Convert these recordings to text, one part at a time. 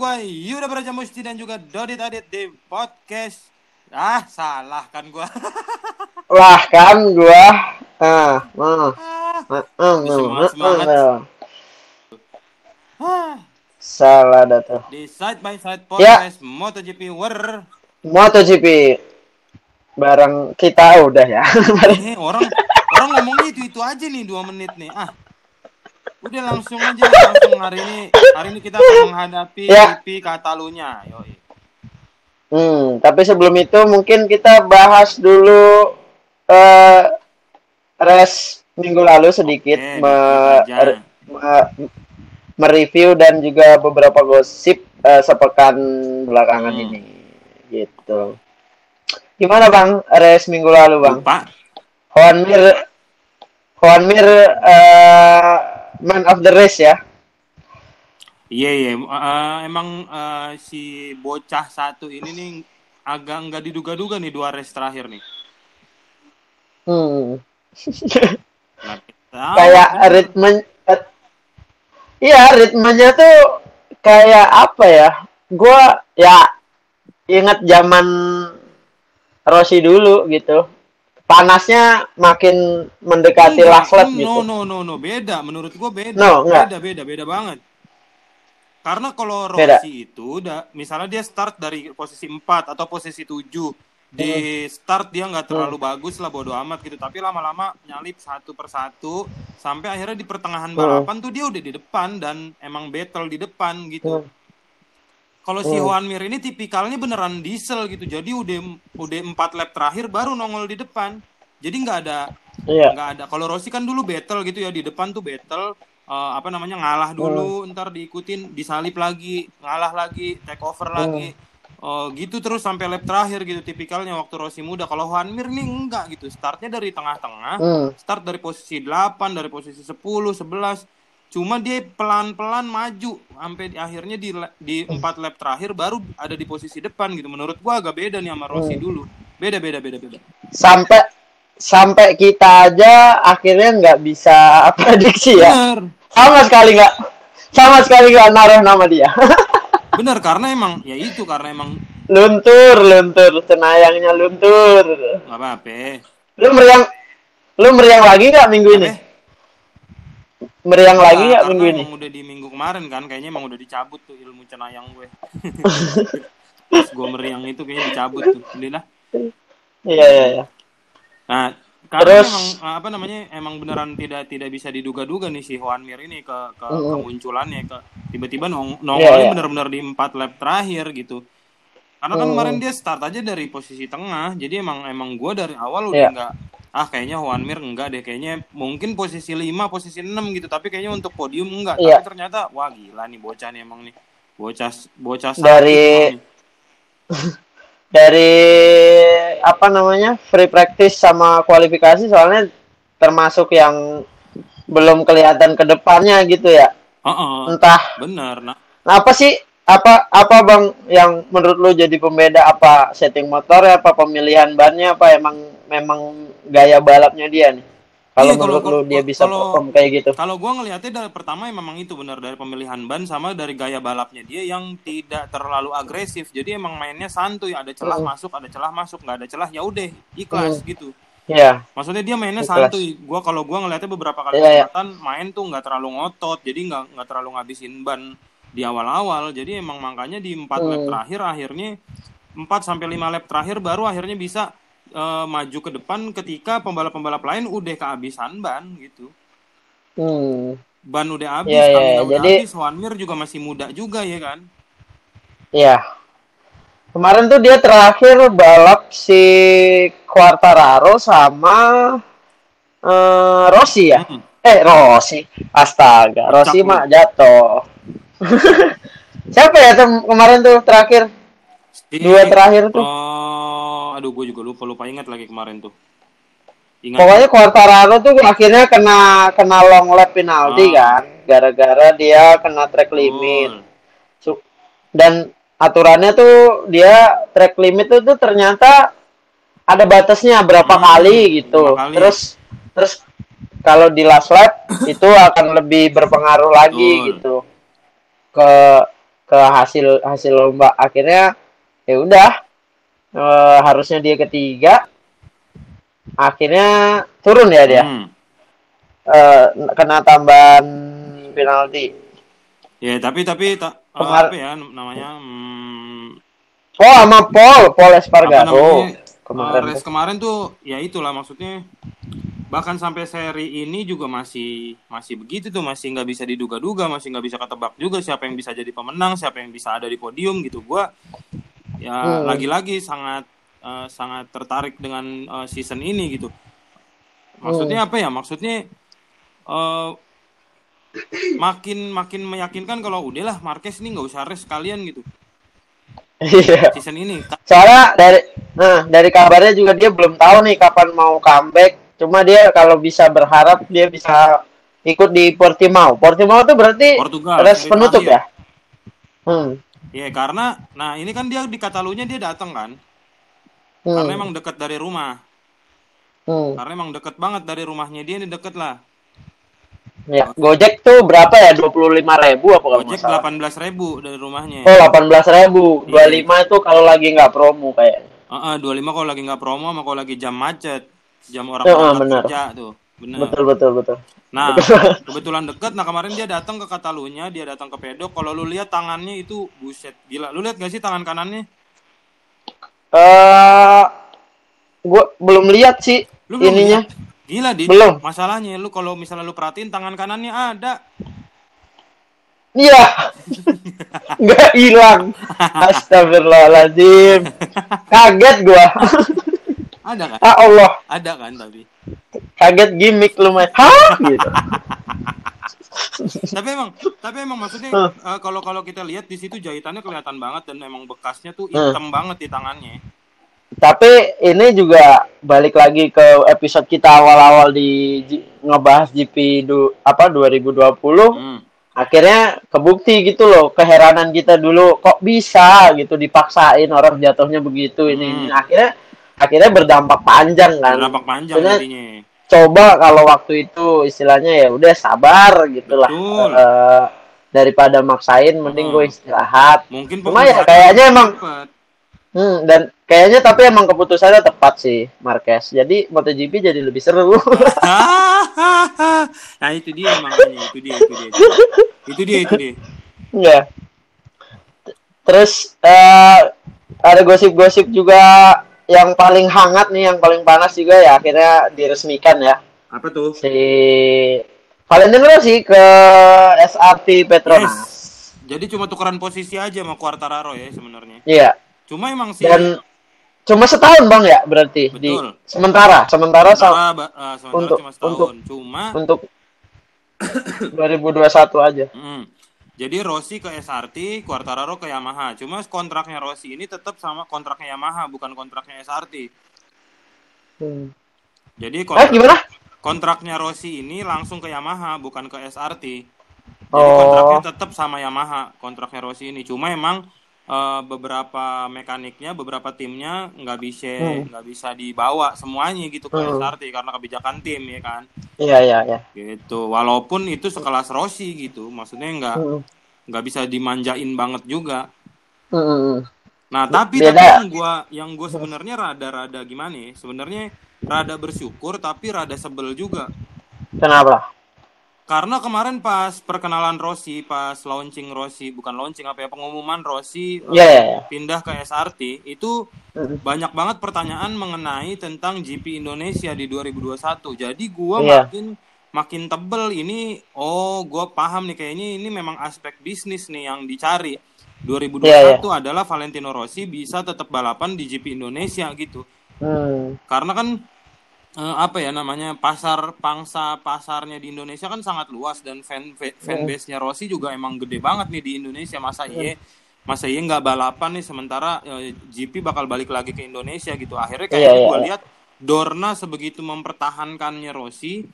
gue Yuda Beraja Musti dan juga Dodit Adit di podcast. Ah, salah kan gue. Lah kan gua. Ah, ah. ah, ah, ah, ah. ah. Salah dah tuh. Di Side by Side Ya. Podcast MotoGP War. MotoGP bareng kita udah ya. Eh, orang orang ngomongnya itu itu aja nih dua menit nih. Ah, udah langsung aja langsung hari ini hari ini kita akan menghadapi Ya. GP Katalunya. Yoi. Hmm, tapi sebelum itu mungkin kita bahas dulu eh res minggu lalu sedikit Oke, me- aja. me- mereview dan juga beberapa gosip eh, sepekan belakangan Hmm. ini. Gitu. Gimana Bang res minggu lalu Bang? Lupa. Juan Mir Juan Mir eh, man of the race ya. Iya iya Eh, emang eh, si bocah satu ini nih agak nggak diduga-duga nih dua race terakhir nih. Hmm. Nggak tahu. kayak ritme iya ritmenya tuh kayak apa ya gua ya ingat zaman Rossi dulu gitu panasnya makin mendekati Enggak, last lap no, gitu no no no beda menurut gua beda. No, enggak. beda beda beda banget. Karena kalau Beda. Rossi itu udah misalnya dia start dari posisi 4 atau posisi 7 di start dia nggak terlalu bagus lah bodo amat gitu tapi lama-lama nyalip satu persatu sampai akhirnya di pertengahan balapan tuh dia udah di depan dan emang battle di depan gitu. Hmm. Kalau si Juan Mir ini tipikalnya beneran diesel gitu. Jadi udah udah empat lap terakhir baru nongol di depan. Jadi nggak ada iya nggak ada. Kalau Rossi kan dulu battle gitu ya di depan tuh battle eh, apa namanya ngalah dulu, ntar diikutin disalip lagi, ngalah lagi, take over lagi. Eh, gitu terus sampai lap terakhir gitu tipikalnya waktu Rossi muda. Kalau Juan Mir nih enggak gitu. Startnya dari tengah-tengah, Hmm. start dari posisi 8, dari posisi 10, 11. Cuma dia pelan-pelan maju sampai di- akhirnya di di empat lap terakhir baru ada di posisi depan gitu. Menurut gua agak beda nih sama Rossi dulu. Beda beda beda beda. sampai sampai kita aja akhirnya nggak bisa prediksi ya Bener. sama sekali nggak sama sekali nggak naruh nama dia Bener karena emang ya itu karena emang luntur luntur senayangnya luntur nggak apa-apa. lu meriang lu meriang lagi nggak minggu ini Apa? Meriang lagi Nah, nggak karena minggu ini emang udah di minggu kemarin kan kayaknya emang udah dicabut tuh ilmu cenayang gue. Pas gue meriang itu kayaknya dicabut tuh. Lah. iya iya iya Nah, karena Terus- emang apa namanya emang beneran tidak tidak bisa diduga-duga nih si Juan Mir ini ke, ke kemunculannya ke tiba-tiba nong nongolnya Iya, iya. bener-bener di empat lap terakhir gitu. Karena kan kemarin dia start aja dari posisi tengah, jadi emang emang gue dari awal udah Iya. nggak ah kayaknya Juan Mir enggak deh kayaknya mungkin posisi 5 posisi 6 gitu tapi kayaknya untuk podium enggak Iya. tapi ternyata wah gila nih bocah nih emang nih bocah bocah Dari- nih. dari apa namanya free practice sama kualifikasi soalnya termasuk yang belum kelihatan ke depannya gitu ya Heeh, entah bener nah Nah, apa sih apa apa bang yang menurut lu jadi pembeda apa setting motor ya apa pemilihan bannya apa emang memang gaya balapnya dia nih kalau Iya, kalau- menurut lu kalau- dia bisa kalau- perform kayak gitu Kalau gua ngelihatnya dari pertama ya memang itu benar dari pemilihan ban sama dari gaya balapnya dia yang tidak terlalu agresif. Jadi emang mainnya santuy, ada celah masuk, ada celah masuk, nggak ada celah ya udah ikhlas gitu. ya Maksudnya dia mainnya Ikhlas. santuy. Gua kalau gua ngelihatnya beberapa kali Iya, iya. kesempatan main tuh nggak terlalu ngotot, jadi nggak nggak terlalu ngabisin ban di awal-awal. Jadi emang makanya di empat lap Hmm. terakhir akhirnya 4 sampai 5 lap terakhir baru akhirnya bisa eh, maju ke depan ketika pembalap-pembalap lain udah kehabisan ban gitu hmm ban udah habis, Iya, iya, stamina udah jadi- habis, Juan Mir juga masih muda juga ya kan? ya kemarin tuh dia terakhir balap si Quartararo sama eh Rossi ya Hmm. eh Rossi astaga Rossi mah jatuh siapa ya tem- kemarin tuh terakhir Si- dua terakhir tuh Oh, aduh gue juga lupa lupa ingat lagi kemarin tuh. Ingat. Pokoknya Quartararo tuh akhirnya kena kena long lap penalti Ah. kan, gara-gara dia kena track limit. Su- Dan aturannya tuh dia track limit itu tuh ternyata ada batasnya berapa Hmm, kali gitu. berapa kali. Terus terus kalau di last lap itu akan lebih berpengaruh lagi Betul. gitu ke ke hasil hasil lomba. Akhirnya ya udah. Eh, harusnya dia ketiga. Akhirnya turun ya dia. Hmm. Eh, kena tambahan penalti. Ya, tapi tapi ta- eh, Kemar- apa ya namanya? Hmm, oh sama Paul. Paul Espargaro. Namanya? kemarin. Race kemarin tuh ya itulah maksudnya bahkan sampai seri ini juga masih masih begitu tuh masih nggak bisa diduga-duga masih nggak bisa ketebak juga siapa yang bisa jadi pemenang siapa yang bisa ada di podium gitu. Gua ya Hmm. lagi-lagi sangat eh, sangat tertarik dengan eh, season ini gitu. Maksudnya apa ya? Maksudnya eh, makin makin meyakinkan kalau udahlah Marquez ini nggak usah race sekalian gitu. Iya. Season ini. Soalnya dari nah dari kabarnya juga dia belum tahu nih kapan mau comeback cuma dia kalau bisa berharap dia bisa ikut di Portimao Portimao tuh berarti Portugal seri penutup ya hmm. Ya karena, nah ini kan dia di Katalunya dia datang kan, Hmm. karena emang deket dari rumah, Hmm. karena emang deket banget dari rumahnya dia ini deket lah. Ya, Gojek tuh berapa ya? 25 ribu apa kalau nggak Ojek salah? delapan belas ribu dari rumahnya. Oh, 18 ribu. Iya. 25 itu kalau lagi nggak promo kayak. dua lima kalau lagi nggak promo, sama kalau lagi jam macet, jam orang Heeh, berangkat benar. kerja tuh, bener. Betul, betul, betul. Nah Betul. kebetulan deket, nah kemarin dia datang ke Katalunya, dia datang ke pedok. Kalau lu lihat tangannya itu buset gila. Lu lihat gak sih tangan kanannya? Eh, gua belum lihat sih Lu belum ininya. lihat? Gila di Belum. masalahnya lu kalau misalnya lu perhatiin tangan kanannya ada. Iya. Nggak hilang. Astagfirullahaladzim. Kaget gua. Ada kan? ah Allah. Ada kan tapi. Kaget gimmick lu main. Hah? Gitu. tapi emang tapi emang maksudnya eh, kalau kalau kita lihat di situ jahitannya kelihatan banget dan emang bekasnya tuh Hmm. hitam banget di tangannya. Tapi ini juga balik lagi ke episode kita awal-awal di ngebahas GP du, apa 2020. Hmm. Akhirnya kebukti gitu loh keheranan kita dulu kok bisa gitu dipaksain orang jatuhnya begitu ini. Hmm. ini. Akhirnya akhirnya berdampak panjang kan. Berdampak panjang Sebenarnya jadinya. Coba kalau waktu itu istilahnya ya udah sabar gitu lah. Betul. Eh, daripada maksain mending Hmm. gue istirahat. Mungkin Cuma ya kayaknya emang. Hmm, dan kayaknya tapi emang keputusannya tepat sih Marquez. Jadi MotoGP jadi lebih seru. nah itu dia makanya itu dia itu dia itu dia itu dia Enggak. Terus eh ada gosip-gosip juga yang paling hangat nih, yang paling panas juga ya akhirnya diresmikan ya apa tuh si Valentino Rossi ke SRT Petronas. Yes. jadi cuma tukeran posisi aja sama Quartararo ya sebenarnya Iya. cuma emang sih Dan cuma setahun bang ya berarti di Betul. sementara sementara sa- sementara, ba- eh, sementara untuk- cuma setahun cuma untuk 2021 aja. Mm. Jadi Rossi ke SRT, Quartararo ke Yamaha. Cuma kontraknya Rossi ini tetap sama kontraknya Yamaha, bukan kontraknya SRT. Hmm. Jadi Eh kontrak, gimana? kontraknya Rossi ini langsung ke Yamaha, bukan ke SRT. Jadi Oh. kontraknya tetap sama Yamaha, kontraknya Rossi ini. Cuma emang eh, beberapa mekaniknya, beberapa timnya nggak bisa Hmm. nggak bisa dibawa semuanya gitu ke Hmm. SRT karena kebijakan tim ya kan. Iya iya iya. Gitu. Walaupun itu sekelas Rossi gitu, maksudnya nggak Hmm. Nggak bisa dimanjain banget juga. Hmm. Nah, tapi Beda. tapi yang gua yang gua sebenarnya rada-rada gimana ya? Sebenarnya rada bersyukur tapi rada sebel juga. Kenapa? Karena kemarin pas perkenalan Rossi, pas launching Rossi, bukan launching apa ya, pengumuman Rossi eh, Iya iya iya. pindah ke SRT, itu Hmm. banyak banget pertanyaan mengenai tentang GP Indonesia di 2021. Jadi gua Iya. makin makin tebel ini oh gua paham nih kayaknya ini memang aspek bisnis nih yang dicari. 2021 Iya, adalah Valentino Rossi bisa tetap balapan di GP Indonesia gitu. Hmm. Karena kan eh, apa ya namanya pasar pangsa pasarnya di Indonesia kan sangat luas dan fan fa- fanbase-nya Rossi juga emang gede banget nih di Indonesia masa iya masa iya nggak balapan nih sementara eh, GP bakal balik lagi ke Indonesia gitu akhirnya Iya, kayaknya iya, gue iya. lihat Dorna sebegitu mempertahankannya Rossi.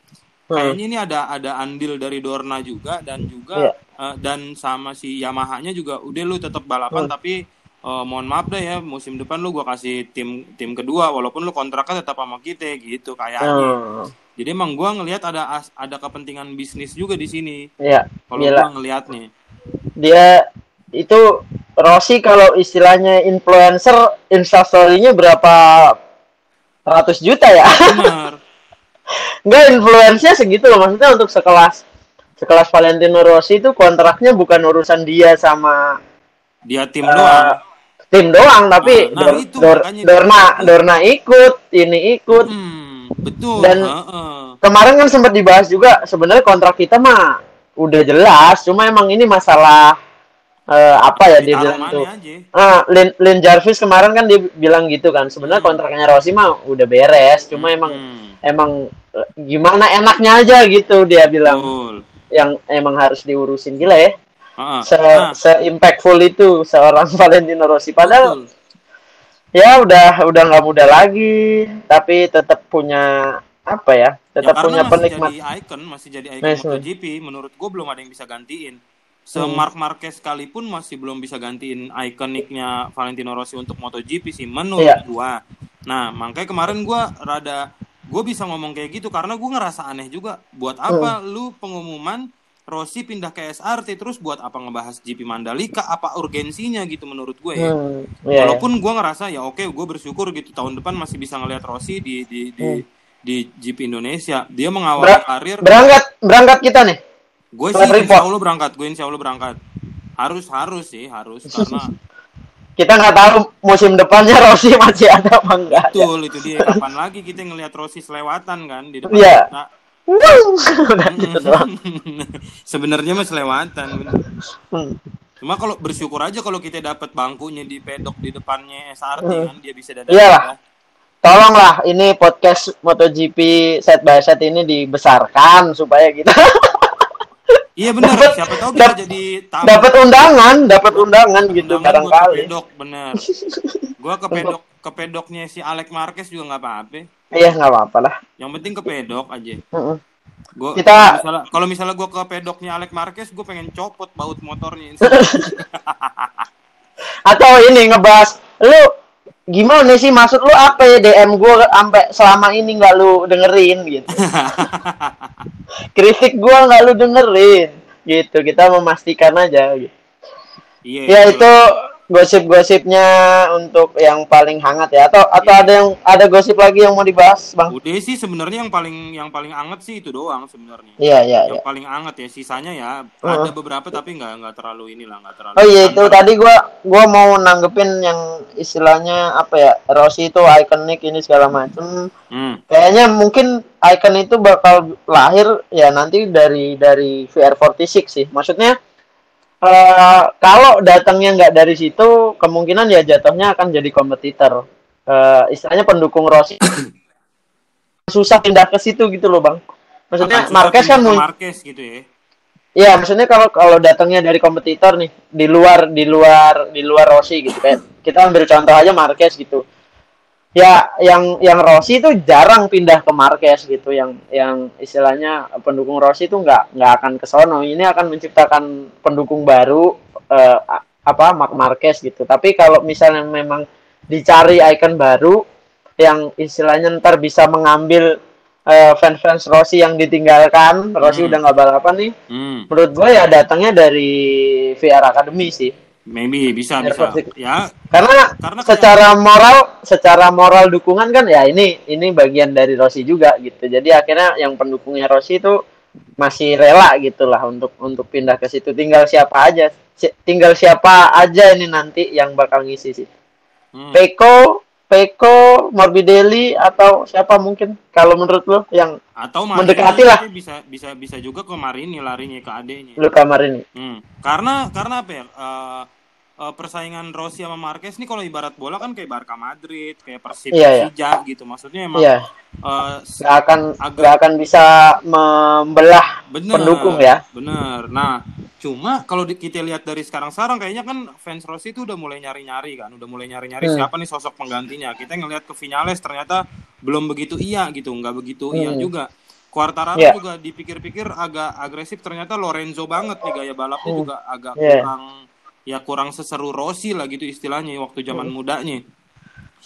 Kayaknya ini ada ada andil dari Dorna juga dan Iya. juga eh, dan sama si Yamaha-nya juga udah lu tetap balapan Hmm. tapi eh, mohon maaf deh ya musim depan lu gua kasih tim tim kedua walaupun lu kontraknya tetap sama kita gitu kayaknya. Hmm. Jadi emang gua ngelihat ada ada kepentingan bisnis juga di sini Iya. kalau Gila. gua ngelihatnya. Dia itu Rossi kalau istilahnya influencer instastorynya berapa ratus juta ya benar Enggak influence-nya segitu loh. Maksudnya untuk sekelas sekelas Valentino Rossi itu kontraknya bukan urusan dia sama dia tim eh, doang. tim doang tapi Nah, nah, Dor- itu Dor- Dorna dia- Dorna ikut ini ikut. Hmm, betul. Dan- heeh. kemarin kan sempat dibahas juga sebenarnya kontrak kita mah udah jelas cuma emang ini masalah eh, apa ya dia bilang tuh. ah Lin, Lin Jarvis kemarin kan dia bilang gitu kan sebenarnya Hmm. kontraknya Rossi mah udah beres cuma emang Hmm, emang gimana enaknya aja gitu dia bilang betul yang emang harus diurusin gila ya Heeh. se Nah, se impactful itu seorang Valentino Rossi padahal betul. ya udah udah nggak muda lagi tapi tetap punya apa ya tetap ya, punya masih penikmat jadi icon masih jadi icon Nice, MotoGP menurut gue belum ada yang bisa gantiin se Hmm. Mark Marquez sekalipun masih belum bisa gantiin ikoniknya Valentino Rossi untuk MotoGP sih menurut Iya. gua nah makanya kemarin gua rada gue bisa ngomong kayak gitu karena gue ngerasa aneh juga buat apa Hmm. lu pengumuman Rossi pindah ke SRT terus buat apa ngebahas GP Mandalika apa urgensinya gitu menurut gue ya Hmm, iya, Walaupun gua ngerasa ya oke, gue bersyukur gitu tahun depan masih bisa ngelihat Rossi di di di, Hmm. di GP Indonesia. Dia mengawali Ber- karir. berangkat berangkat kita nih Gue sih insya. Allah berangkat. Gue insya Allah berangkat. Harus harus sih harus karena kita nggak tahu musim depannya Rossi masih ada apa enggak ya. betul itu dia. Kapan lagi kita ngelihat Rossi selewatan kan di depan Iya. kita. gitu Sebenarnya mah selewatan. Hmm. Cuma kalau bersyukur aja kalau kita dapat bangkunya di pedok di depannya SRT Hmm. kan dia bisa dan Iyalah. tolonglah ini podcast MotoGP set by set ini dibesarkan supaya kita Iya benar. Siapa tahu kita jadi tamu. dapat undangan dapat undangan gitu Undangan barangkali pedok bener gua ke pedok ke pedoknya si Alex Marquez juga nggak apa-apa iya nggak apa-apa lah yang penting ke pedok aja Mm-mm. gua Kita- kalau misalnya misalnya gua ke pedoknya Alex Marquez gua pengen copot baut motornya atau ini ngebahas lu gimana sih? Maksud lu apa ya? DM gue sampai selama ini nggak lu dengerin gitu. Kritik gue nggak lu dengerin gitu. Kita memastikan aja gitu. iya ya itu gosip-gosipnya untuk yang paling hangat ya. Atau atau Iya. ada yang ada gosip lagi yang mau dibahas bang? Udah sih sebenarnya yang paling yang paling anget sih itu doang sebenarnya. Iya iya yang paling anget ya sisanya ya. Heeh. ada beberapa tapi nggak nggak terlalu inilah nggak terlalu oh iya itu tadi gua gua mau nanggepin yang istilahnya apa ya Rossi itu ikonik ini segala macem. Hmm. kayaknya mungkin icon itu bakal lahir ya nanti dari dari VR46 sih. Maksudnya eh kalau datangnya nggak dari situ kemungkinan ya jatuhnya akan jadi kompetitor. Eh istilahnya pendukung Rossi. Susah pindah ke situ gitu loh bang. Maksudnya Marquez kan Marquez gitu ya. Iya, maksudnya kalau kalau datangnya dari kompetitor nih di luar di luar di luar Rossi gitu. Kayak kita ambil contoh aja Marquez gitu. Ya, yang yang Rossi itu jarang pindah ke Marquez gitu, yang yang istilahnya pendukung Rossi itu nggak nggak akan ke sono. Ini akan menciptakan pendukung baru eh, apa Mark Marquez gitu. Tapi kalau misalnya memang dicari icon baru yang istilahnya ntar bisa mengambil eh, fans-fans Rossi yang ditinggalkan, Rossi Hmm. udah nggak balapan nih, hmm. menurut gue ya datangnya dari VR Academy sih maybe bisa bisa. ya karena Karena kayak- secara moral secara moral dukungan kan ya ini ini bagian dari Rossi juga gitu. Jadi akhirnya yang pendukungnya Rossi itu masih rela gitulah untuk untuk pindah ke situ. Tinggal siapa aja tinggal siapa aja ini nanti yang bakal ngisi sih. Hmm. Peko Peko Morbidelli atau siapa mungkin kalau menurut lo yang atau Mendekati lah. bisa bisa bisa juga ke Marini larinya ke adeknya lu kamar ini hmm. karena karena apa ya? Eh, eh, persaingan Rossi sama Marquez ini kalau ibarat bola kan kayak Barca Madrid kayak Persib Iya, iya. Persija gitu maksudnya emang iya eh, s- nggak akan Agak- nggak akan bisa membelah bener pendukung ya. bener nah cuma kalau kita lihat dari sekarang-sekarang kayaknya kan fans Rossi itu udah mulai nyari-nyari kan udah mulai nyari-nyari Hmm. siapa nih sosok penggantinya kita ngelihat ke Vinales ternyata belum begitu iya gitu nggak begitu iya Hmm. juga Quartararo Iya. juga dipikir-pikir agak agresif ternyata Lorenzo banget nih gaya balapnya Hmm. juga agak Iya. kurang ya kurang seseru Rossi lah gitu istilahnya waktu zaman mudanya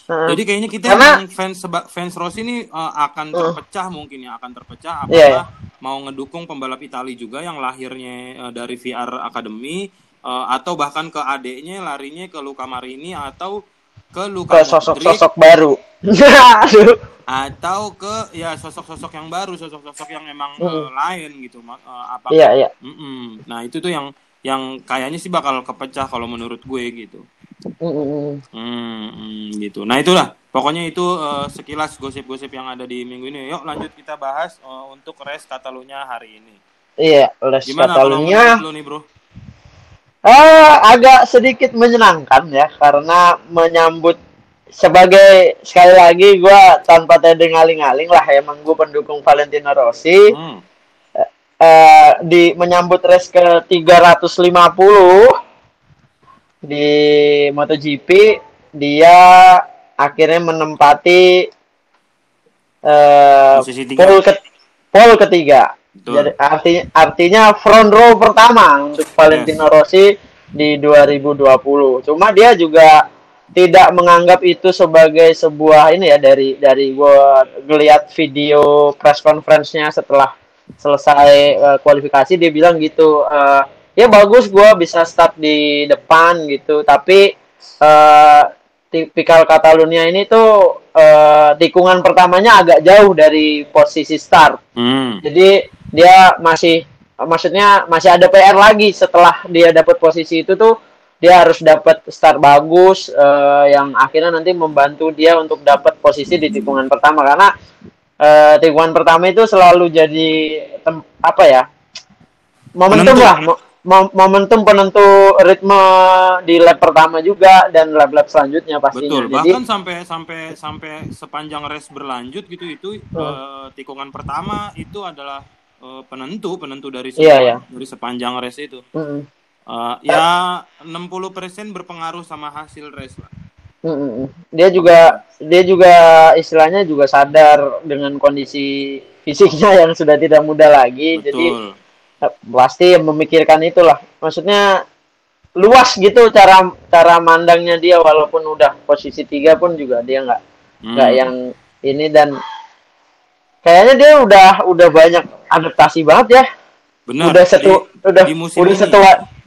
Heeh. jadi kayaknya kita Hmm. Karena- fans fans Rossi ini uh, akan terpecah mungkin ya akan terpecah Iya, apakah mau ngedukung pembalap Italia juga yang lahirnya uh, dari VR Academy uh, atau bahkan ke adeknya larinya ke Luka Marini atau ke ke Luka Modric sosok-sosok baru atau ke ya sosok-sosok yang baru sosok-sosok yang emang Hmm. uh, lain gitu uh, apa iya iya Mm-mm. nah itu tuh yang yang kayaknya sih bakal kepecah kalau menurut gue gitu Mm, mm, mm. Hmm, gitu. Nah itulah, pokoknya itu eh, sekilas gosip-gosip yang ada di minggu ini. Yuk lanjut kita bahas eh, untuk res Catalunya hari ini. iya Gimana kalau Catalunya menurut lu nih bro? Ah, agak sedikit menyenangkan ya karena menyambut sebagai sekali lagi gua tanpa tedeng aling-aling lah emang gue pendukung Valentino Rossi Hmm. Eh, di menyambut race ke 350 di MotoGP dia akhirnya menempati eh tiga. pole ke pole ketiga Betul. jadi artinya artinya front row pertama untuk Valentino Rossi di 2020. Cuma dia juga tidak menganggap itu sebagai sebuah ini ya dari dari gua ngeliat video press conference-nya setelah selesai eh, kualifikasi dia bilang gitu eh, ya bagus gua bisa start di depan gitu. Tapi eh, tipikal Catalunya ini tuh eh, tikungan pertamanya agak jauh dari posisi start. Hmm. jadi dia masih maksudnya masih ada PR lagi setelah dia dapat posisi itu tuh dia harus dapat start bagus eh, yang akhirnya nanti membantu dia untuk dapat posisi di tikungan pertama. Karena eh, tikungan pertama itu selalu jadi tem- apa ya momentum Penentu. lah mo- mo- momentum penentu ritme di lap pertama juga dan lap-lap selanjutnya pastinya Betul. jadi Bahkan sampai sampai sampai sepanjang race berlanjut gitu itu eh, tikungan pertama itu adalah eh, penentu penentu dari Iya, semua- iya. dari sepanjang race itu. mm, Eh, ya 60% berpengaruh sama hasil race lah. Dia juga dia juga istilahnya juga sadar dengan kondisi fisiknya yang sudah tidak muda lagi. Jadi Betul. eh, pasti memikirkan itulah. Maksudnya luas gitu cara cara mandangnya dia walaupun udah posisi tiga pun juga dia nggak Hmm. nggak yang ini dan kayaknya dia udah udah banyak adaptasi banget ya. Benar. udah setu Di- udah di musim udah ini.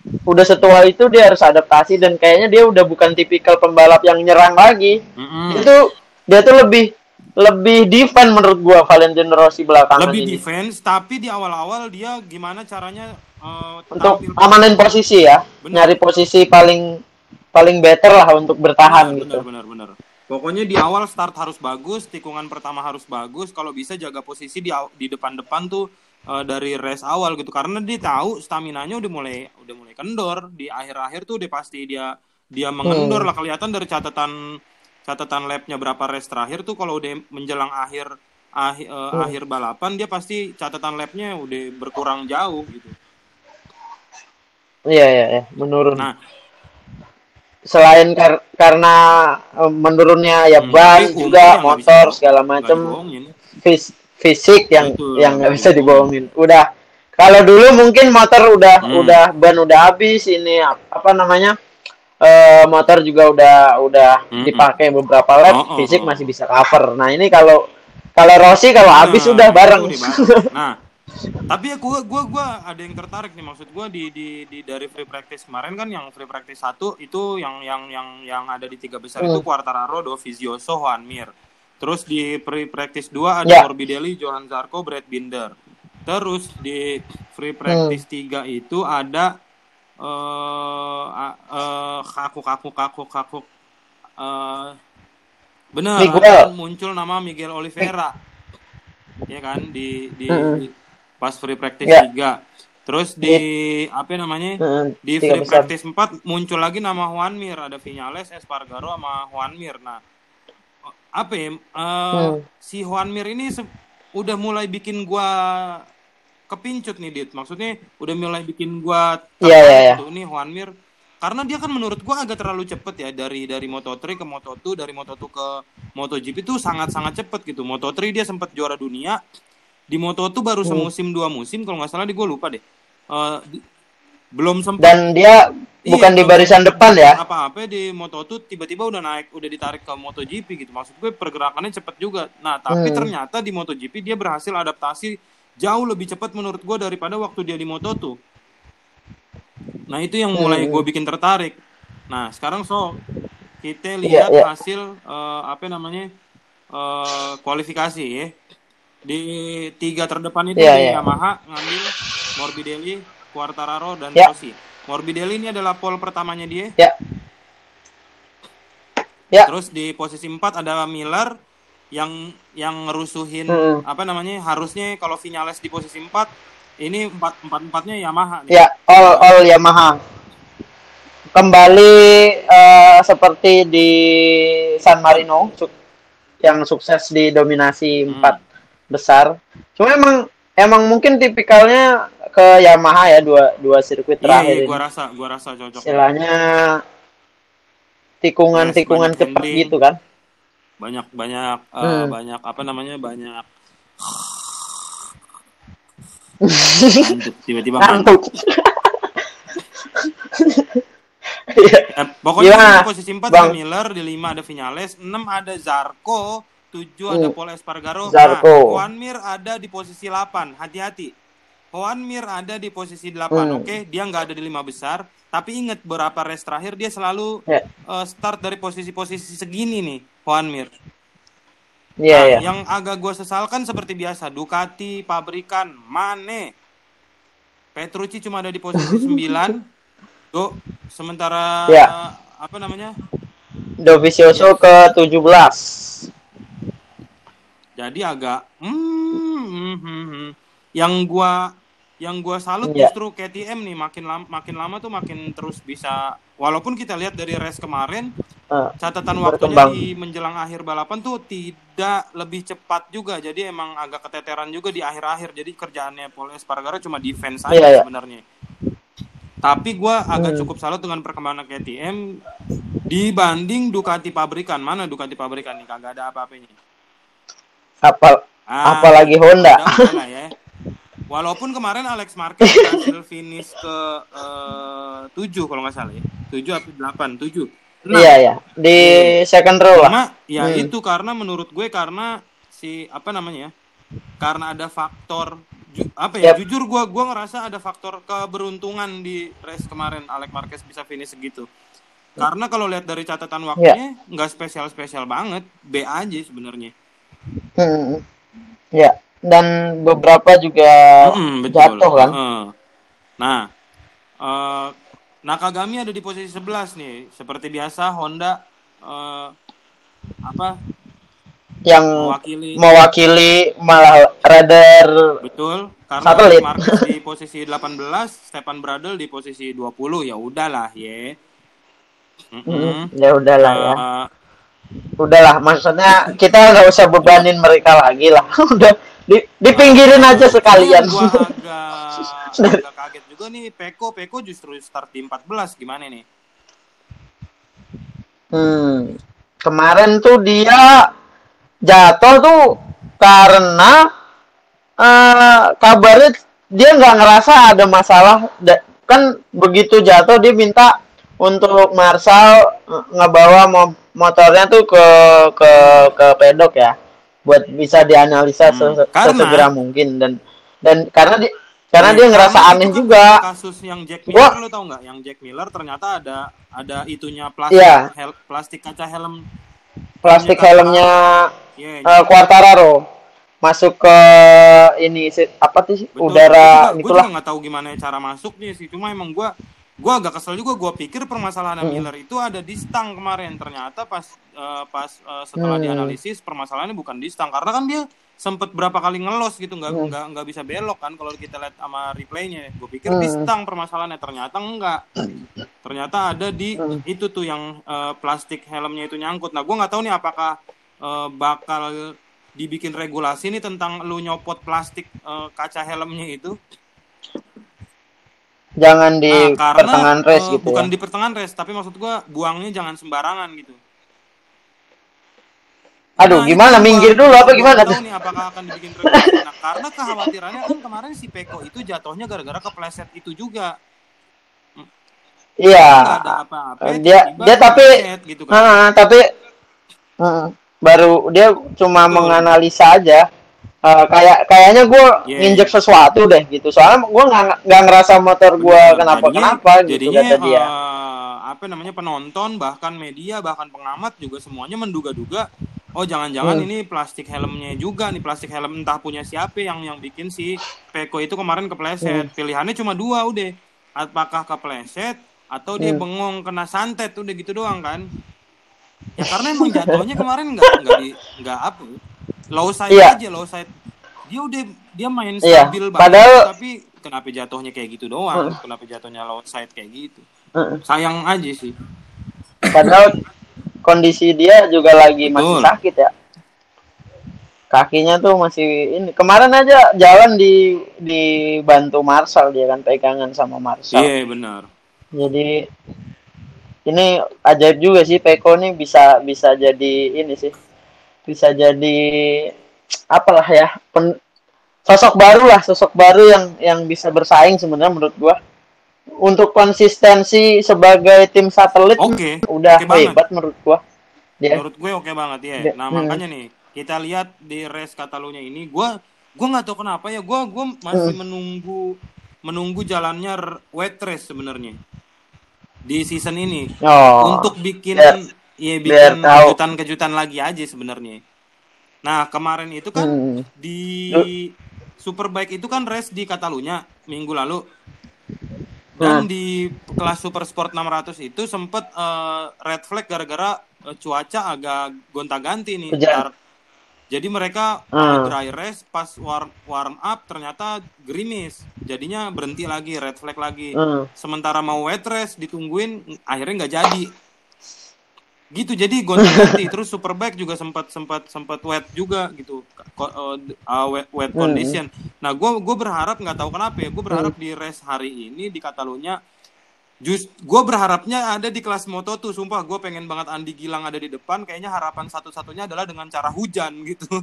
Udah setua itu dia harus adaptasi dan kayaknya dia udah bukan tipikal pembalap yang nyerang lagi. Mm-mm. Itu dia tuh lebih lebih defend menurut gua Valentino Rossi belakangan lebih ini defense tapi di awal-awal dia gimana caranya eh, untuk amanin posisi ya, Benar. nyari posisi paling paling better lah untuk bertahan benar, gitu. benar benar pokoknya di awal start harus bagus tikungan pertama harus bagus kalau bisa jaga posisi di di depan-depan tuh eh, dari race awal gitu karena dia tahu stamina nya udah mulai udah mulai kendor di akhir-akhir tuh dia pasti dia dia mengendor Hmm. lah kelihatan dari catatan catatan lapnya berapa race terakhir tuh kalau udah menjelang akhir akhir, Hmm. akhir balapan dia pasti catatan lapnya udah berkurang jauh gitu Iya iya iya, menurun. nah Selain kar- karena eh, menurunnya ya Hmm, ban juga motor segala dibohongin. fis- fisik yang Betul, yang nggak bisa dibohongin. Udah kalau dulu mungkin motor udah Hmm. udah ban udah habis ini ap- apa namanya eh, motor juga udah udah Mm-mm. dipakai beberapa lap Oh, oh, fisik oh. masih bisa cover. Nah ini kalau kalau Rossi kalau habis Nah, udah itu bareng. Nah, tapi ya gua gua gua ada yang tertarik nih maksud gua di di, di dari free practice kemarin kan yang free practice satu itu yang yang yang yang ada di tiga besar itu Hmm. Quartararo, Dovizioso, Juan Mir. Terus di free practice 2 ada Ya. Morbidelli, Johan Zarco, Brad Binder. Terus di free Hmm. practice 3 itu ada eh a- eh, kaku kaku kaku kaku eh benar muncul nama Miguel Oliveira ya kan di di, di pas free practice Ya. 3 terus di apa namanya Heeh, di free besar. practice 4 muncul lagi nama Juan Mir ada Vinales Espargaro sama Juan Mir nah apa ya? Eh, Hmm. si Juan Mir ini udah mulai bikin gua kepincut nih Dit. Maksudnya udah mulai bikin gua Iya, iya, iya. gitu nih Juan Mir. Karena dia kan menurut gua agak terlalu cepet ya dari dari Moto3 ke Moto2 dari Moto2 ke MotoGP itu sangat-sangat cepet gitu. Moto3 dia sempat juara dunia. Di Moto2 baru Hmm. semusim dua musim kalau nggak salah di gua lupa deh. Eh, di- belum sempat Dan dia bukan Iya, di barisan depan ya. apa-apa di Moto2 tiba-tiba udah naik udah ditarik ke MotoGP gitu maksud gue pergerakannya cepet juga nah tapi Hmm. ternyata di MotoGP dia berhasil adaptasi jauh lebih cepat menurut gue daripada waktu dia di Moto2 Nah itu yang mulai Hmm. gue bikin tertarik. Nah sekarang so kita Iya, lihat iya. hasil eh, apa namanya eh, kualifikasi ya. Di tiga terdepan itu di iya. Yamaha ngambil Morbidelli, Quartararo dan Iya. Rossi. Morbidelli ini adalah pole pertamanya dia. Ya. Ya. Terus di posisi 4 ada Miller yang yang ngerusuhin Hmm. apa namanya? Harusnya kalau Vinales di posisi 4 ini empat empat empatnya Yamaha nih. Ya, all all Yamaha. Kembali eh, seperti di San Marino yang sukses di dominasi Hmm. empat besar. Cuma emang emang mungkin tipikalnya ke Yamaha ya dua dua sirkuit Iya, terakhir iya, ini. gua rasa, gua rasa cocok. Istilahnya tikungan-tikungan Yes, banyak cepat handling. gitu kan. Banyak banyak eh, Hmm. banyak apa namanya? Banyak tiba-tiba ngantuk. Iya. Eh, pokoknya Gimana, posisi 4 Bang? ada Miller, di 5 ada Vinales, 6 ada Zarco, 7 ada Hmm. Paul Espargaro. Zarco. Nah, Juan Mir ada di posisi 8. Hati-hati. Juan Mir ada di posisi 8. Hmm. Oke, dia nggak ada di lima besar, tapi ingat beberapa race terakhir dia selalu Ya. eh, start dari posisi-posisi segini nih, Juan Mir. Iya, Nah, iya. yang agak gue sesalkan seperti biasa, Ducati, pabrikan, Mane. Petrucci cuma ada di posisi 9. Do, sementara Ya. apa namanya? Dovizioso ke 17. Jadi agak hmm, hmm, hmm, hmm. yang gua yang gua salut Iya. justru KTM nih makin lama makin lama tuh makin terus bisa walaupun kita lihat dari race kemarin Eh, catatan waktunya Berkembang. di menjelang akhir balapan tuh tidak lebih cepat juga jadi emang agak keteteran juga di akhir-akhir jadi kerjaannya Paul Espargaro cuma defense aja Iya, iya. sebenarnya tapi gua agak Hmm. cukup salut dengan perkembangan KTM dibanding Ducati pabrikan mana Ducati pabrikan nih kagak ada apa-apanya Apal Ah, apalagi Honda. ya. Walaupun kemarin Alex Marquez berhasil finish ke eh, 7 kalau nggak salah ya. 7 atau 8, 7. Nah, Iya ya, di second row lah. ya Hmm. itu karena menurut gue karena si apa namanya? ya, Karena ada faktor ju- apa ya? Yep. Jujur gue gua ngerasa ada faktor keberuntungan di race kemarin Alex Marquez bisa finish segitu. Karena kalau lihat dari catatan waktunya nggak spesial-spesial banget, B aja sebenarnya. Hmm. Ya, dan beberapa juga Mm, jatuh kan. Nah, eh, Nakagami ada di posisi 11 nih. Seperti biasa Honda eh, apa Yang mewakili mewakili malah radar betul karena Satelit. Marquez di posisi 18, Stefan Bradl di posisi 20 ya udahlah ya. Mm-mm. Hmm, ya udahlah ya. Eh, Udahlah, maksudnya kita nggak usah bebanin mereka lagi lah. Udah di, dipinggirin aja sekalian. Gua agak, agak kaget juga nih Peko Peko justru start di 14 gimana nih? Hmm. Kemarin tuh dia jatuh tuh karena eh kabarnya dia nggak ngerasa ada masalah. Kan begitu jatuh dia minta untuk Marshall eh, ngebawa mo- motornya tuh ke ke ke pedok ya buat bisa dianalisa Hmm. se- Karena- sesegera mungkin dan dan karena dia karena Iya, dia ngerasa karena aneh kan juga Kasus yang Jack Miller Gua- lo tau nggak? Yang Jack Miller ternyata ada ada itunya plastik Iya. hel- plastik kaca helm. plastik helmnya Iya, eh, Quartararo masuk ke ini apa sih betul. udara Gue itulah juga nggak tahu gimana cara masuknya sih. Cuma emang gue gua agak kesel juga. Gue pikir permasalahan Hmm. Miller itu ada di stang kemarin. Ternyata pas eh, pas eh, setelah Hmm. dianalisis permasalahannya bukan di stang karena kan dia sempet berapa kali ngelos gitu nggak Hmm. nggak nggak bisa belok kan kalau kita lihat sama replaynya gue pikir di Hmm. stang permasalahannya ternyata enggak ternyata ada di Hmm. itu tuh yang eh, plastik helmnya itu nyangkut nah gue nggak tahu nih apakah eh, bakal dibikin regulasi nih tentang lu nyopot plastik eh, kaca helmnya itu jangan di Nah, karena pertengahan race eh, gitu bukan ya di pertengahan race tapi maksud gue buangnya jangan sembarangan gitu. Aduh Nah, gimana? gua- minggir dulu apa gua gimana? tahu nih apakah akan dibikin regulasi nah karena kekhawatirannya kan kemarin si Peko itu jatuhnya gara-gara kepleset itu juga. Iya. Nggak ada apa-apa Dia- dia tapi- gitu kan. Ah, tapi mm, baru dia cuma Betul. menganalisa aja uh, kayak kayaknya gue Yeah. nginjek sesuatu deh gitu soalnya gue nggak nggak ngerasa motor gue kenapa Jadinya- kenapa gitu jadinya kata dia eh, apa namanya penonton bahkan media bahkan pengamat juga semuanya menduga-duga oh jangan-jangan Hmm. ini plastik helmnya juga nih plastik helm entah punya siapa yang yang bikin si Peko itu kemarin kepleset Hmm. pilihannya cuma dua udah apakah kepleset atau dia Hmm. bengong kena santet udah gitu doang kan ya karena emang jatuhnya kemarin nggak nggak di nggak apa low side Iya. aja low side dia udah dia main Iya, stabil banget padahal- tapi kenapa jatuhnya kayak gitu doang? Kenapa jatuhnya low side kayak gitu? Heeh. sayang aja sih. Padahal kondisi dia juga lagi masih Betul. sakit ya. Kakinya tuh masih ini. Kemarin aja jalan di dibantu Marshall dia kan pegangan sama Marshall iya benar. Jadi ini ajaib juga sih Peko nih bisa bisa jadi ini sih. Bisa jadi apalah ya? pen- sosok baru lah, sosok baru yang yang bisa bersaing sebenarnya menurut gua. Untuk konsistensi sebagai tim satelit oke udah banget. hebat menurut gua. Dia. menurut gue oke banget ya Dia- nah hmm. makanya nih kita lihat di race Catalunya ini gue gue nggak tahu kenapa ya gue gue masih Hmm. menunggu menunggu jalannya wet race sebenarnya di season ini Oh. untuk bikin biar- ya biar bikin kejutan-kejutan lagi aja sebenarnya. Nah kemarin itu kan Hmm. di Superbike itu kan race di Catalunya minggu lalu. Dan di kelas Super Sport 600 itu sempet eh, red flag gara-gara eh, cuaca agak gonta-ganti nih jadi mereka eh, Hmm. dry race pas warm, warm up ternyata gerimis. Jadinya berhenti lagi red flag lagi. Hmm. sementara mau wet race ditungguin akhirnya nggak jadi gitu jadi gonta-ganti terus superbike juga sempat sempat sempat wet juga gitu. Uh, uh, wet, wet Hmm. condition. Nah gue gue berharap nggak tahu kenapa ya gue berharap di race hari ini di Catalunya just gue berharapnya ada di kelas moto tuh sumpah. Gue pengen banget Andi Gilang ada di depan. Kayaknya harapan satu-satunya adalah dengan cara hujan gitu.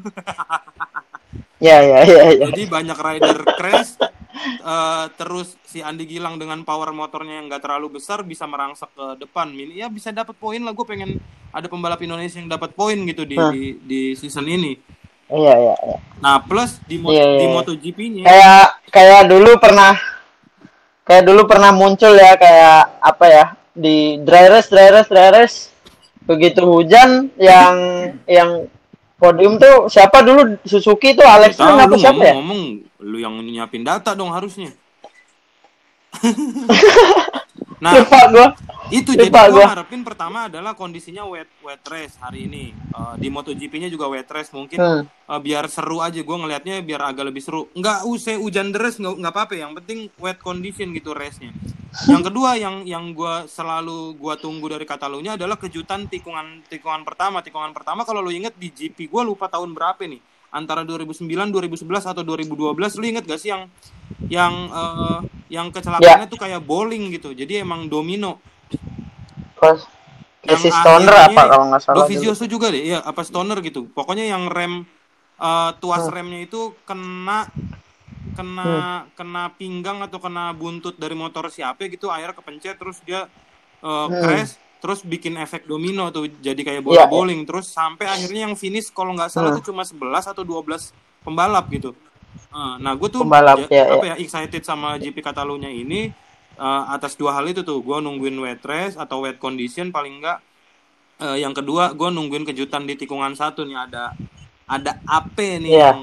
Ya ya ya ya. Jadi banyak rider crash, eh, terus si Andi Gilang dengan power motornya yang nggak terlalu besar bisa merangsek ke depan. Mini ya bisa dapat poin lah. Gue pengen ada pembalap Indonesia yang dapat poin gitu di, Hah. di di season ini. Iya iya iya. Nah plus di mo- Iya, iya, di iya. MotoGP-nya kayak kayak dulu pernah kayak dulu pernah muncul ya kayak apa ya di dry race dry race dry race begitu hujan yang yang podium tuh siapa dulu Suzuki tuh Alex Tahu, apa siapa ya ngomong, ngomong lu yang nyiapin data dong harusnya. nah lupa gua. itu Lupa jadi gue gua. harapin pertama adalah kondisinya wet wet race hari ini. Eh, di MotoGP-nya juga wet race mungkin. Hmm. Eh, biar seru aja gue ngelihatnya biar agak lebih seru. Nggak usai hujan deras nggak nggak apa-apa yang penting wet condition gitu race-nya. Yang kedua yang yang gue selalu gue tunggu dari Catalunya adalah kejutan tikungan tikungan pertama. Tikungan pertama kalau lu inget di GP gue lupa tahun berapa nih antara 2009 2011 atau 2012 lu inget gak sih yang yang eh, yang kecelakaannya tuh kayak bowling gitu jadi emang domino Pas Casey Stoner apa kalau nggak salah. Dovizioso juga deh, ya apa Stoner gitu. Pokoknya yang rem eh, tuas Hmm. remnya itu kena kena kena pinggang atau kena buntut dari motor siapa gitu, akhirnya kepencet terus dia eh, crash, terus bikin efek domino tuh jadi kayak bola Iya, iya. bowling, terus sampai akhirnya yang finish kalau nggak salah Hmm. tuh cuma 11 atau 12 pembalap gitu. Eh, Nah, gue tuh Pembalap, ja- ya, apa ya excited sama GP Catalunya ini eh, atas dua hal itu tuh. Gue nungguin wet race atau wet condition paling enggak Eh, yang kedua, gue nungguin kejutan di tikungan satu nih ada ada AP nih Iya. yang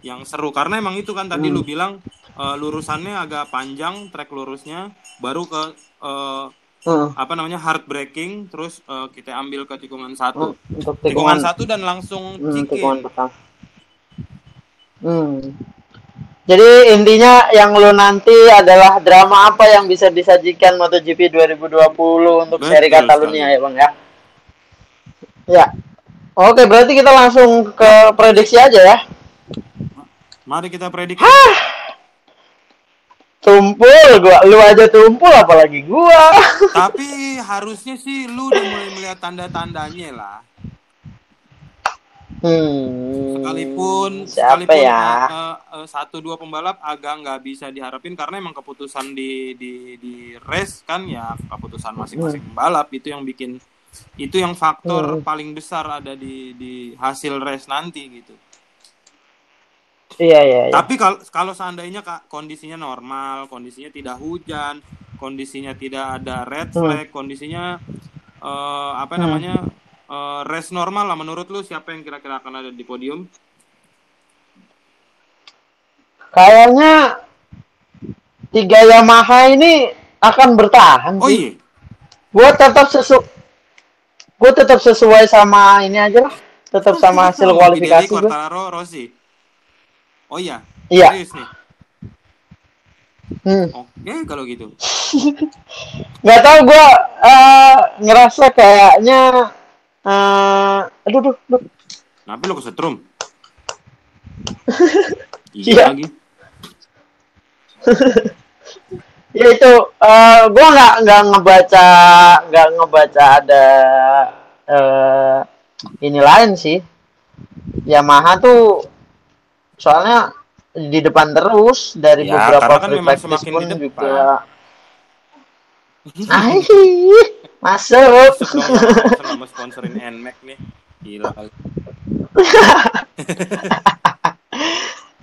yang seru karena emang itu kan tadi Hmm. lu bilang eh, lurusannya agak panjang track lurusnya, baru ke eh, Hmm. apa namanya hard braking, terus eh, kita ambil ke tikungan satu, untuk tikungan. Tikungan satu dan langsung hmm, tikungan pertama hmm. jadi intinya yang lu nanti adalah drama apa yang bisa disajikan MotoGP 2020 untuk Betul seri Catalunya ya bang ya? Ya. Oke berarti kita langsung ke prediksi aja ya? Mari kita prediksi. Tumpul gua. Lu aja tumpul apalagi gua. Tapi harusnya sih lu udah mulai melihat tanda-tandanya lah. hmm. Sekalipun siapa sekalipun ya? eh, eh, eh, satu dua pembalap agak nggak bisa diharapin karena emang keputusan di di di race kan ya keputusan masing-masing pembalap itu yang bikin itu yang faktor Hmm. paling besar ada di di hasil race nanti gitu Iya iya. iya. Tapi kalau kalau seandainya kak kondisinya normal, kondisinya tidak hujan, kondisinya tidak ada red Hmm. flag, kondisinya eh, apa Hmm. namanya eh, race normal lah. Menurut lu siapa yang kira-kira akan ada di podium? Kayaknya tiga Yamaha ini akan bertahan Oh iya, Gue tetap sesu gue tetap sesuai sama ini aja lah. Tetap sama hasil kualifikasi gue. Quartararo, Rossi. Oh iya, Iya. serius nih. Hmm. Oke kalau gitu. Gak tau gue eh, ngerasa kayaknya eh aduh, aduh, aduh. Kenapa lu kesetrum? Iya. iya lagi. ya itu eh gue nggak nggak ngebaca nggak ngebaca ada eh ini lain sih Yamaha tuh soalnya di depan terus dari Ya, beberapa kan free practice pun di depan. juga Aih, masuk sama sponsorin NMAX nih. Gila kali.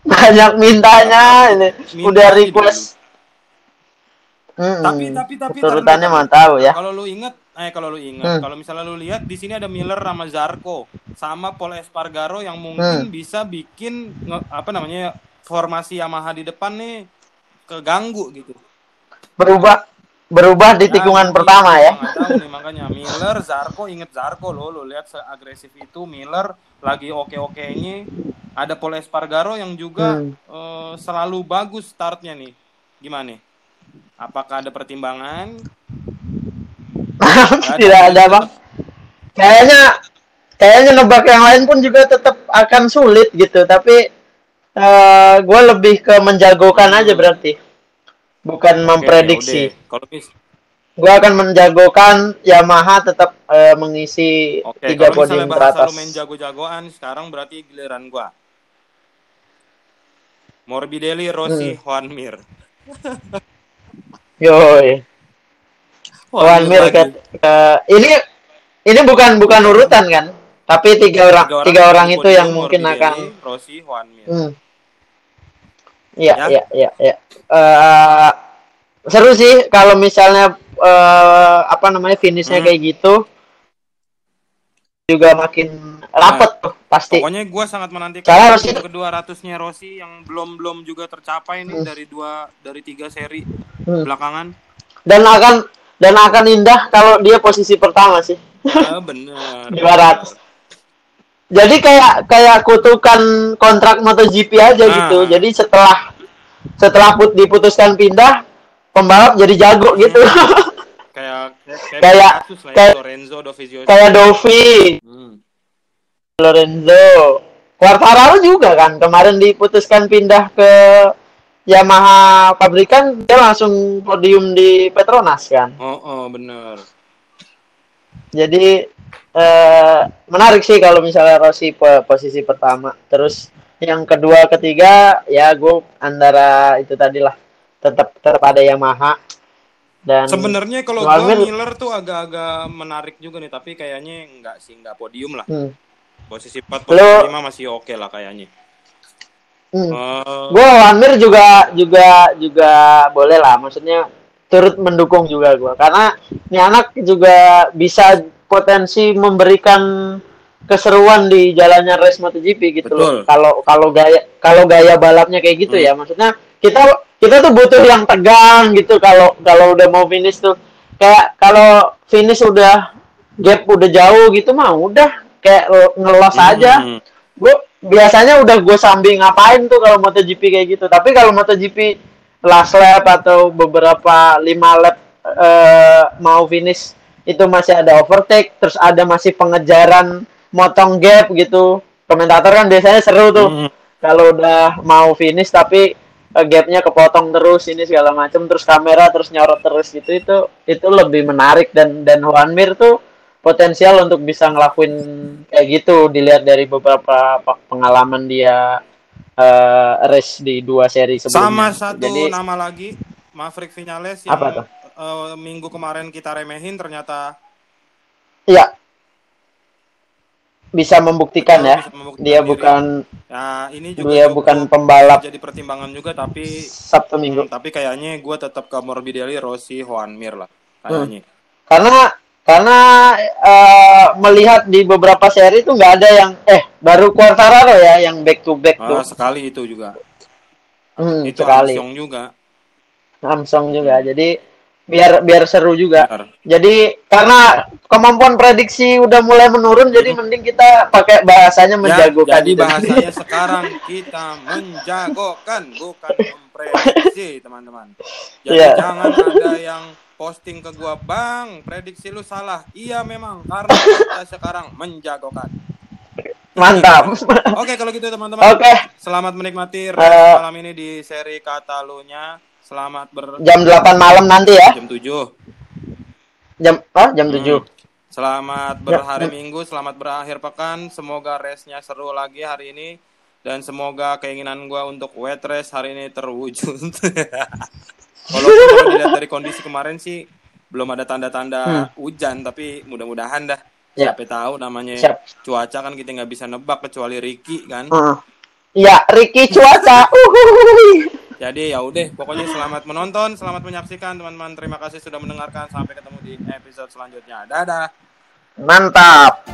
banyak mintanya ini Minta udah request. Tapi tapi tapi urutannya tar- mau tahu ya Kalau lu inget, eh kalau lu inget, Hmm. kalau misalnya lu lihat di sini ada Miller sama Zarko sama Paul Espargaro yang mungkin Hmm. bisa bikin nge- apa namanya formasi Yamaha di depan nih keganggu gitu. berubah berubah di Nah, tikungan iya, pertama ya nggak tahu nih makanya Miller, Zarko inget Zarko lo, lo lihat seagresif itu Miller lagi oke-okenya. Ada Paul Espargaro yang juga Hmm. eh, selalu bagus startnya nih. Gimana? Apakah ada pertimbangan? Tidak ada bang kayaknya kayaknya nebak yang lain pun juga tetap akan sulit gitu tapi eh gue lebih ke menjagokan aja berarti bukan Oke, memprediksi. Kalau mis gue akan menjagokan Yamaha tetap eh, mengisi Oke, tiga kalau podium teratas lu main jago-jagoan, sekarang berarti giliran gua. Morbidelli, Rossi, Hmm. Juan Mir. yoi Wan Mir ke, ke- ini ini bukan bukan urutan kan tapi tiga orang tiga orang, di itu podium, yang mungkin akan Rossi, Juan Mir. Hmm. Iya, Ya. iya, iya, iya. Eh, seru sih kalau misalnya eh, apa namanya finishnya Hmm. kayak gitu juga makin rapet tuh pasti. Pokoknya gua sangat menantikan Karena Rossi- yang kedua ratusnya Rossi yang belum belum juga tercapai nih Hmm. dari dua dari tiga seri Hmm. belakangan. Dan akan dan akan indah kalau dia posisi pertama sih. Ah, bener. 200. Jadi kayak kayak kutukan kontrak MotoGP aja Nah. gitu. Jadi setelah setelah put, diputuskan pindah pembalap jadi jago gitu. Kayak kayak, Kayak- kasus lah ya, kayak- Lorenzo Dovizioso. kayak Dovi, Hmm. Lorenzo, Quartararo juga kan kemarin diputuskan pindah ke Yamaha pabrikan dia langsung podium di Petronas kan. Oh, oh, bener. Jadi eh, menarik sih kalau misalnya Rossi po- posisi pertama. Terus yang kedua, ketiga ya gue antara itu tadi lah tetap tetap ada Yamaha dan Sebenarnya kalau Mir- Miller tuh agak-agak menarik juga nih, tapi kayaknya enggak sih, enggak podium lah. hmm, Posisi 4, Lo- posisi 5 masih oke lah kayaknya. Hmm. Eh, gue Wanmir juga juga juga boleh lah. Maksudnya turut mendukung juga gue karena ini anak juga bisa potensi memberikan keseruan di jalannya race MotoGP gitu loh. Betul. kalau kalau gaya kalau gaya balapnya kayak gitu Hmm. ya maksudnya kita kita tuh butuh yang tegang gitu kalau kalau udah mau finish tuh. Kayak kalau finish udah gap udah jauh gitu mah udah. Kayak ngelos aja. Hmm, gue biasanya udah gue sambil ngapain tuh kalau MotoGP kayak gitu. Tapi kalau MotoGP last lap atau beberapa lima lap eh, mau finish itu masih ada overtake terus ada masih pengejaran motong gap gitu. Komentator kan biasanya seru tuh. Hmm. kalau udah mau finish tapi eh, gapnya kepotong terus ini segala macam terus kamera terus nyorot terus gitu itu itu lebih menarik dan dan Juan Mir tuh potensial untuk bisa ngelakuin kayak gitu dilihat dari beberapa pe- pengalaman dia eh, race di dua seri Sama sebelumnya. satu Jadi nama lagi, Maverick Vinales yang Apa tuh? eh, minggu kemarin kita remehin ternyata ya bisa membuktikan Betul, ya. bisa membuktikan Dia diri. bukan Ya, ini juga dia bukan pembalap jadi pertimbangan juga tapi Sabtu Minggu. Hmm, tapi kayaknya gue tetap ke Morbidelli, Rossi, Juan Mir lah kayaknya. Karena karena eh, melihat di beberapa seri tuh nggak ada yang eh baru Quartararo ya yang back to back tuh. Ah, sekali itu juga. Hmm, itu sekali. Armstrong juga. Armstrong juga. Jadi biar biar seru juga. Benar. Jadi karena kemampuan prediksi udah mulai menurun, jadi mending kita pakai bahasanya Ya, menjagokan. jadi gitu. bahasanya sekarang kita menjagokan bukan memprediksi teman-teman. Jadi Iya. jangan ada yang posting ke gua bang prediksi lu salah. Iya memang karena kita sekarang menjagokan. Mantap. Oke kalau gitu teman-teman. Oke, Selamat menikmati Eh, malam ini di seri Katalunya. Selamat ber jam 8 malam nanti ya. jam 7. Jam oh, jam Hmm. 7. Selamat Ya, berhari Minggu, selamat berakhir pekan. Semoga race-nya seru lagi hari ini dan semoga keinginan gua untuk wet race hari ini terwujud. Kalau dilihat dari kondisi kemarin sih belum ada tanda-tanda hujan, tapi mudah-mudahan dah. Hmm. Ya. Siapa tahu namanya Siap. cuaca kan kita nggak bisa nebak kecuali Ricky kan. Iya, Ricky cuaca. Jadi ya udah, pokoknya selamat menonton, selamat menyaksikan teman-teman. Terima kasih sudah mendengarkan. Sampai ketemu di episode selanjutnya. Dadah. Mantap.